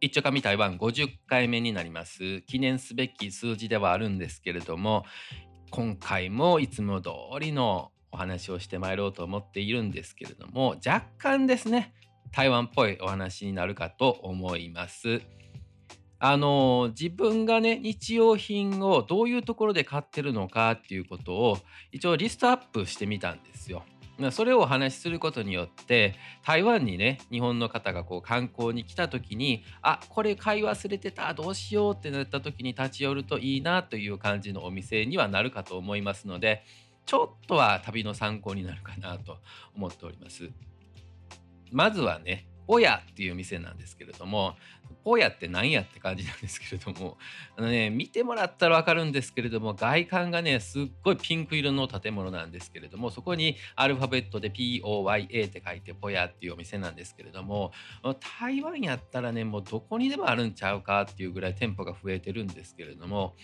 一丁紙台湾50回目になります記念すべき数字ではあるんですけれども今回もいつも通りのお話をしてまいろうと思っているんですけれども若干ですね台湾っぽいお話になるかと思います。あの自分がね日用品をどういうところで買ってるのかっていうことを一応リストアップしてみたんですよ。それをお話しすることによって台湾にね日本の方がこう観光に来た時にあこれ買い忘れてたどうしようってなった時に立ち寄るといいなという感じのお店にはなるかと思いますのでちょっとは旅の参考になるかなと思っております。まずはねポヤっていう店なんですけれどもポヤって何やって感じなんですけれども あのね見てもらったら分かるんですけれども外観がねすっごいピンク色の建物なんですけれどもそこにアルファベットで POYA って書いてポヤっていうお店なんですけれども台湾やったらねもうどこにでもあるんちゃうかっていうぐらい店舗が増えてるんですけれども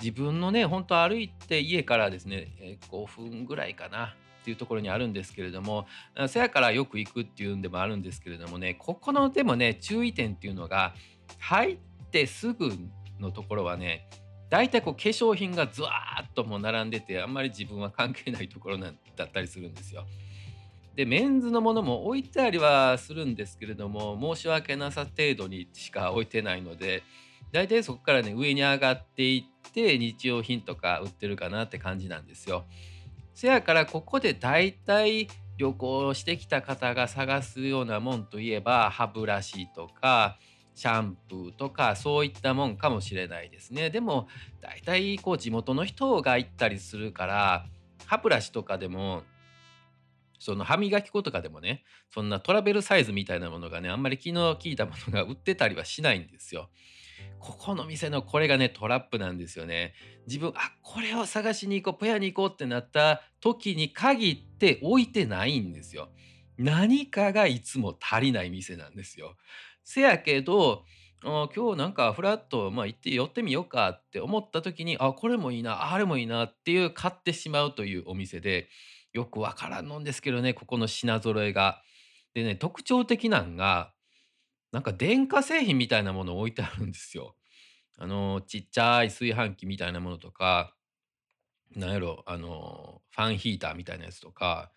自分のねほんと歩いて家からですね5分ぐらいかなっていうところにあるんですけれどもせやからよく行くっていうんでもあるんですけれどもねここのでもね注意点っていうのが入ってすぐのところはね大体こう化粧品がずわーっともう並んでてあんまり自分は関係ないところなんだったりするんですよ。でメンズのものも置いてありはするんですけれども申し訳なさ程度にしか置いてないので大体そこからね上に上がっていって日用品とか売ってるかなって感じなんですよ。せやからここで大体旅行してきた方が探すようなもんといえば歯ブラシとかシャンプーとかそういったもんかもしれないですね。でも大体こう地元の人が行ったりするから歯ブラシとかでもその歯磨き粉とかでもねそんなトラベルサイズみたいなものがねあんまり気の利いたものが売ってたりはしないんですよ。ここの店のこれがねトラップなんですよね。自分あこれを探しに行こうぽ屋に行こうってなった時に限って置いてないんですよ。何かがいつも足りない店なんですよ。せやけど今日なんかフラット、まあ、行って寄ってみようかって思った時にあこれもいいなあれもいいなっていう買ってしまうというお店でよくわからんのんですけどねここの品揃えが。でね特徴的なんがなんか電化製品みたいなものを置いてあるんですよ。あの、ちっちゃい炊飯器みたいなものとか、なんやろ、あの、ファンヒーターみたいなやつとか、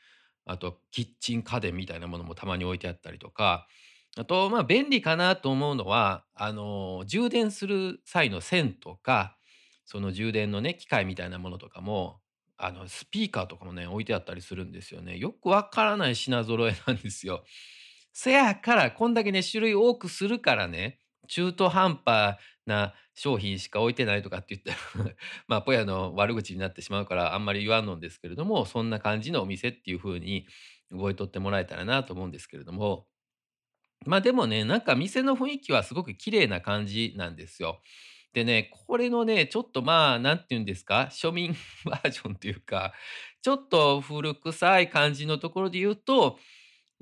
あと、キッチン家電みたいなものもたまに置いてあったりとか、あと、まあ、便利かなと思うのは、あの、充電する際の線とか、その充電のね、機械みたいなものとかも、あの、スピーカーとかもね、置いてあったりするんですよね。よくわからない品揃えなんですよ。せやから、こんだけね、種類多くするからね、中途半端な商品しか置いてないとかって言ったら まあ、ポヤの悪口になってしまうから、あんまり言わんのんですけれども、そんな感じのお店っていう風に覚えとってもらえたらなと思うんですけれども、まあ、でもね、なんか店の雰囲気はすごく綺麗な感じなんですよ。でね、これのね、ちょっとまあ、なんて言うんですか、庶民 バージョンというか、ちょっと古臭い感じのところで言うと、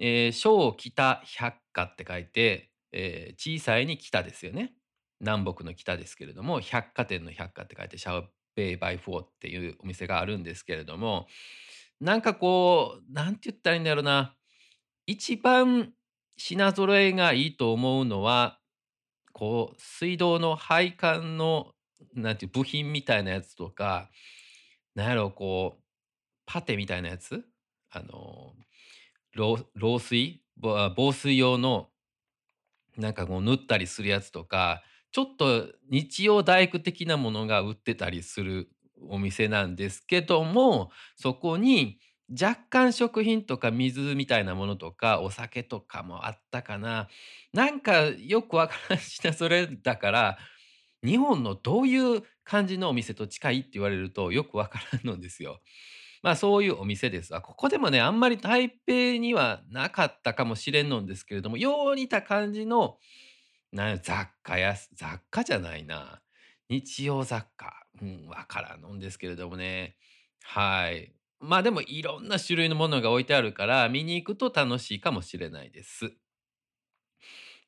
えー、小北百貨って書いて、えー、小さいに北ですよね。南北の北ですけれども、百貨店の百貨って書いて、小北百貨っていうお店があるんですけれども、なんかこう、なんて言ったらいいんだろうな。一番品揃えがいいと思うのは、こう、水道の配管の、なんていう部品みたいなやつとか、なんやろう、こう、パテみたいなやつ？あの、漏水？防水用のなんかこう縫ったりするやつとか、ちょっと日曜大工的なものが売ってたりするお店なんですけども、そこに若干食品とか水みたいなものとか、お酒とかもあったかな。なんかよくわからん品それだから、日本のどういう感じのお店と近いって言われるとよくわからんのですよ。まあそういうお店です。あ、ここでもね、あんまり台北にはなかったかもしれんのんですけれども、よう似た感じの、なん雑貨や雑貨じゃないな。日用雑貨。うん、わからんのんですけれどもね。はい。まあでもいろんな種類のものが置いてあるから、見に行くと楽しいかもしれないです。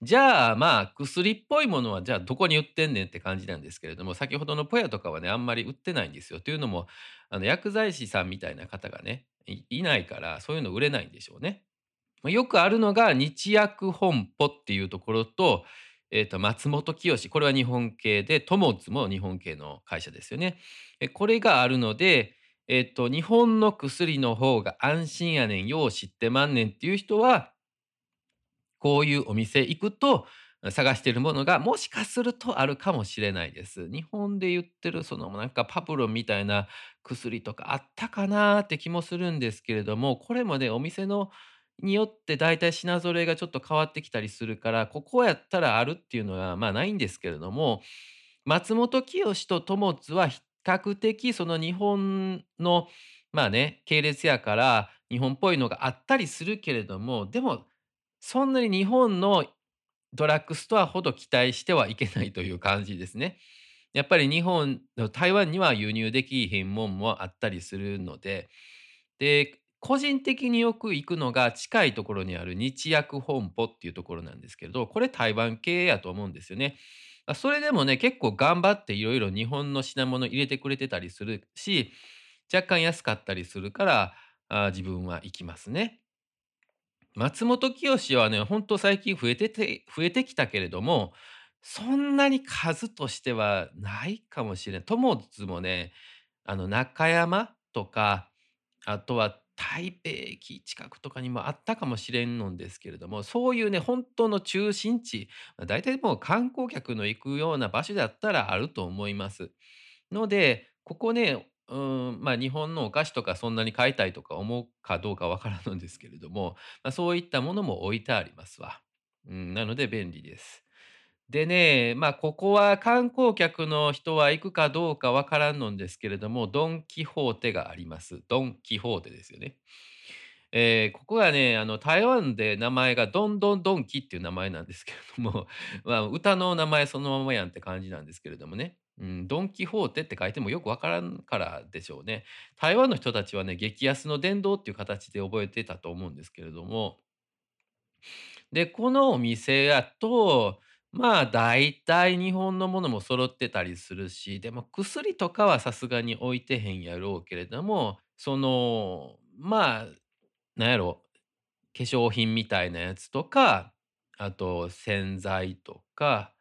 じゃあ、まあ、薬っぽいものは、じゃあ、どこに売ってんねんって感じなんですけれども、先ほどのポヤとかはね、あんまり売ってないんですよ。というのも、あの、薬剤師さんみたいな方がね、いないから、そういうの売れないんでしょうね。よくあるのが、日薬本舗っていうところと、えっと、松本清、これは日本系で、友津も日本系の会社ですよね。これがあるので、えっと、日本の薬の方が安心やねん、よう知ってまんねんっていう人はこういうお店行くと、探してるものがもしかするとあるかもしれないです。日本で言ってるそのなんかパプロンみたいな薬とかあったかなって気もするんですけれども、これもね、お店のによってだいたい品揃えがちょっと変わってきたりするから、ここやったらあるっていうのは、まあ、ないんですけれども、松本清と友津は比較的その日本の、まあね、系列やから日本っぽいのがあったりするけれども、でもそんなに日本のドラッグストアほど期待してはいけないという感じですね。やっぱり日本台湾には輸入できひんもんもあったりするので、で、個人的によく行くのが近いところにある日薬本舗っていうところなんですけれど、これ台湾系やと思うんですよね。それでもね、結構頑張っていろいろ日本の品物入れてくれてたりするし、若干安かったりするから、あ、自分は行きますね。松本清はね、ほんと最近増えてて増えてきたけれども、そんなに数としてはないかもしれん。友津もね、あの、中山とか、あとは台北駅近くとかにもあったかもしれんのんですけれども、そういうね、本当の中心地、大体もう観光客の行くような場所だったらあると思います。ので、ここね、うん、まあ、日本のお菓子とかそんなに買いたいとか思うかどうかわからなんですけれども、ま、そういったものも置いてありますわ。うん、なので便利です。でね、まあ、ここは観光客の人は行くかどうかわからんのんですけれども、ドン・キホーテがあります。ドン・キホーテですよね。ええ、ここはね、あの、台湾で名前がドンドンドンキっていう名前なんですけれども、まあ、歌の名前そのままやんって感じなんですけれどもね。うん、ドン・キホーテって書いてもよくわからんからでしょうね。台湾の人たちはね、激安の殿堂っていう形で覚えてたと思うんですけれどもで、このお店やと、まあ、大体日本のものも揃ってたりするし、でも薬とかはさすがに置いてへんやろうけれども、その、まあ、なんやろ、化粧品みたいなやつとか、あと洗剤とか、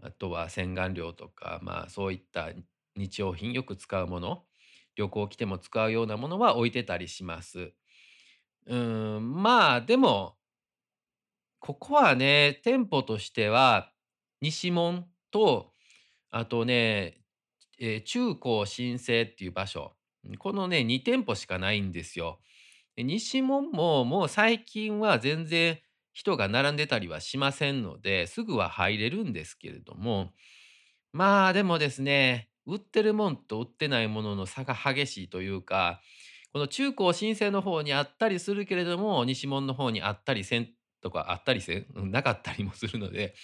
あとは洗顔料とか、まあ、そういった日用品、よく使うもの、旅行来ても使うようなものは置いてたりします。うん、まあ、でもここはね、店舗としては、西門と、あとね、えー中高新生っていう場所、このね、2店舗しかないんですよ。西門も、もう最近は全然人が並んでたりはしませんので、すぐは入れるんですけれども、まあ、でもですね、売ってるもんと売ってないものの差が激しいというか、この中高新生の方にあったりするけれども、西門の方にあったりせんとか、あったりせん、なかったりもするので、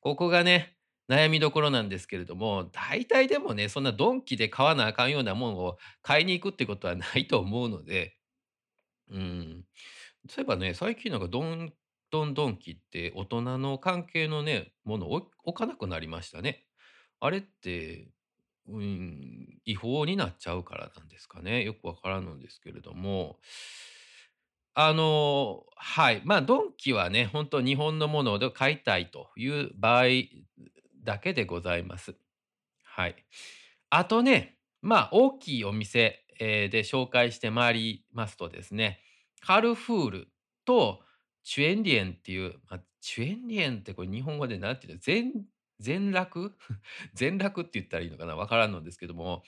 ここがね、悩みどころなんですけれども、大体でもね、そんなドンキで買わなあかんようなもんを買いに行くってことはないと思うので、うん。そういえばね、最近なんかドンドンドンキって大人の関係のね、ものを置置かなくなりましたね。あれって、うん、違法になっちゃうからなんですかね。よくわからんのですけれども。あの、はい。まあ、ドンキはね、本当日本のもので買いたいという場合だけでございます。はい。あとね、まあ、大きいお店、えーで紹介してまいりますとですね、カルフールとチュエンリエンっていう、まあ、チュエンリエンってこれ日本語でなんていうの、全全楽？全楽って言ったらいいのかなわからんのですけども、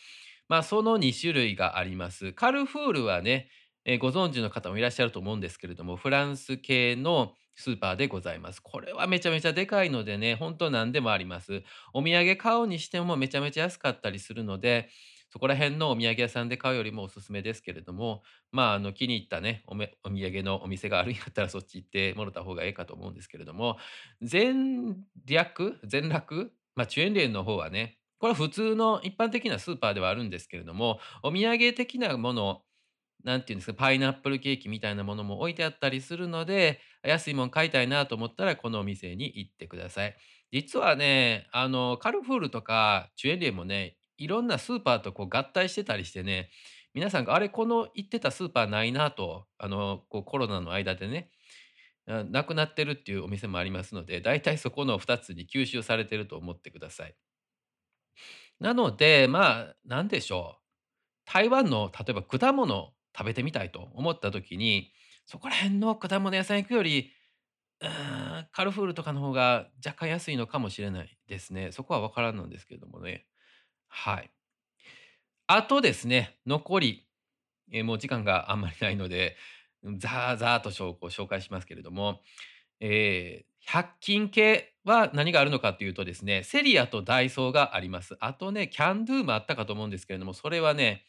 まあ、その2種類があります。カルフールはね、えーご存知の方もいらっしゃると思うんですけれども、フランス系のスーパーでございます。これはめちゃめちゃでかいのでね、本当何でもあります。お土産買うにしてもめちゃめちゃ安かったりするので、そこら辺のお土産屋さんで買うよりもおすすめですけれども、まあ、あの気に入ったね、おめお土産のお店があるんやったらそっち行ってもらった方がええかと思うんですけれども、全略？全楽？まあ、チュエンリエンの方はね、これは普通の一般的なスーパーではあるんですけれども、お土産的なもの、なんていうんですか、パイナップルケーキみたいなものも置いてあったりするので、安いもん買いたいなと思ったら、このお店に行ってください。実はね、あの、カルフールとかチュエリエもね、いろんなスーパーとこう合体してたりしてね、皆さんが、あれ、この行ってたスーパーないなと、あの、こうコロナの間でね、なくなってるっていうお店もありますので、だいたいそこの2つに吸収されてると思ってください。なので、まあ、なんでしょう。台湾の例えば果物食べてみたいと思った時に、そこら辺の果物屋さん行くより、カルフールとかの方が若干安いのかもしれないですね。そこは分からんのですけれどもね。はい。あとですね、残り、えーもう時間があんまりないので、うんざーざーと紹介しますけれども、えー100均系は何があるのかというとですね、セリアとダイソーがあります。あとね、キャンドゥもあったかと思うんですけれども、それはね、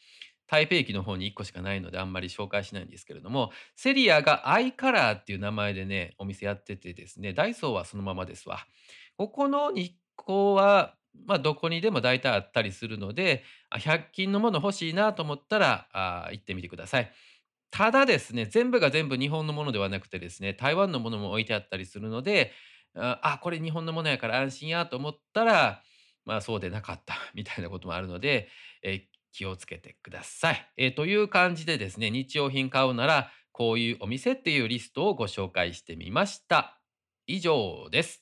台北駅の方に1個しかないのであんまり紹介しないんですけれども、セリアがアイカラーっていう名前でね、お店やっててですね、ダイソーはそのままですわ。ここの2個は、まあ、どこにでも大体あったりするので、100均のもの欲しいなと思ったら、あ行ってみてください。ただですね、全部が全部日本のものではなくてですね、台湾のものも置いてあったりするので、あ、あ、これ日本のものやから安心やと思ったら、まあ、そうでなかった みたいなこともあるので、え気をつけてください。えという感じでですね、日用品買うなら、こういうお店っていうリストをご紹介してみました。以上です。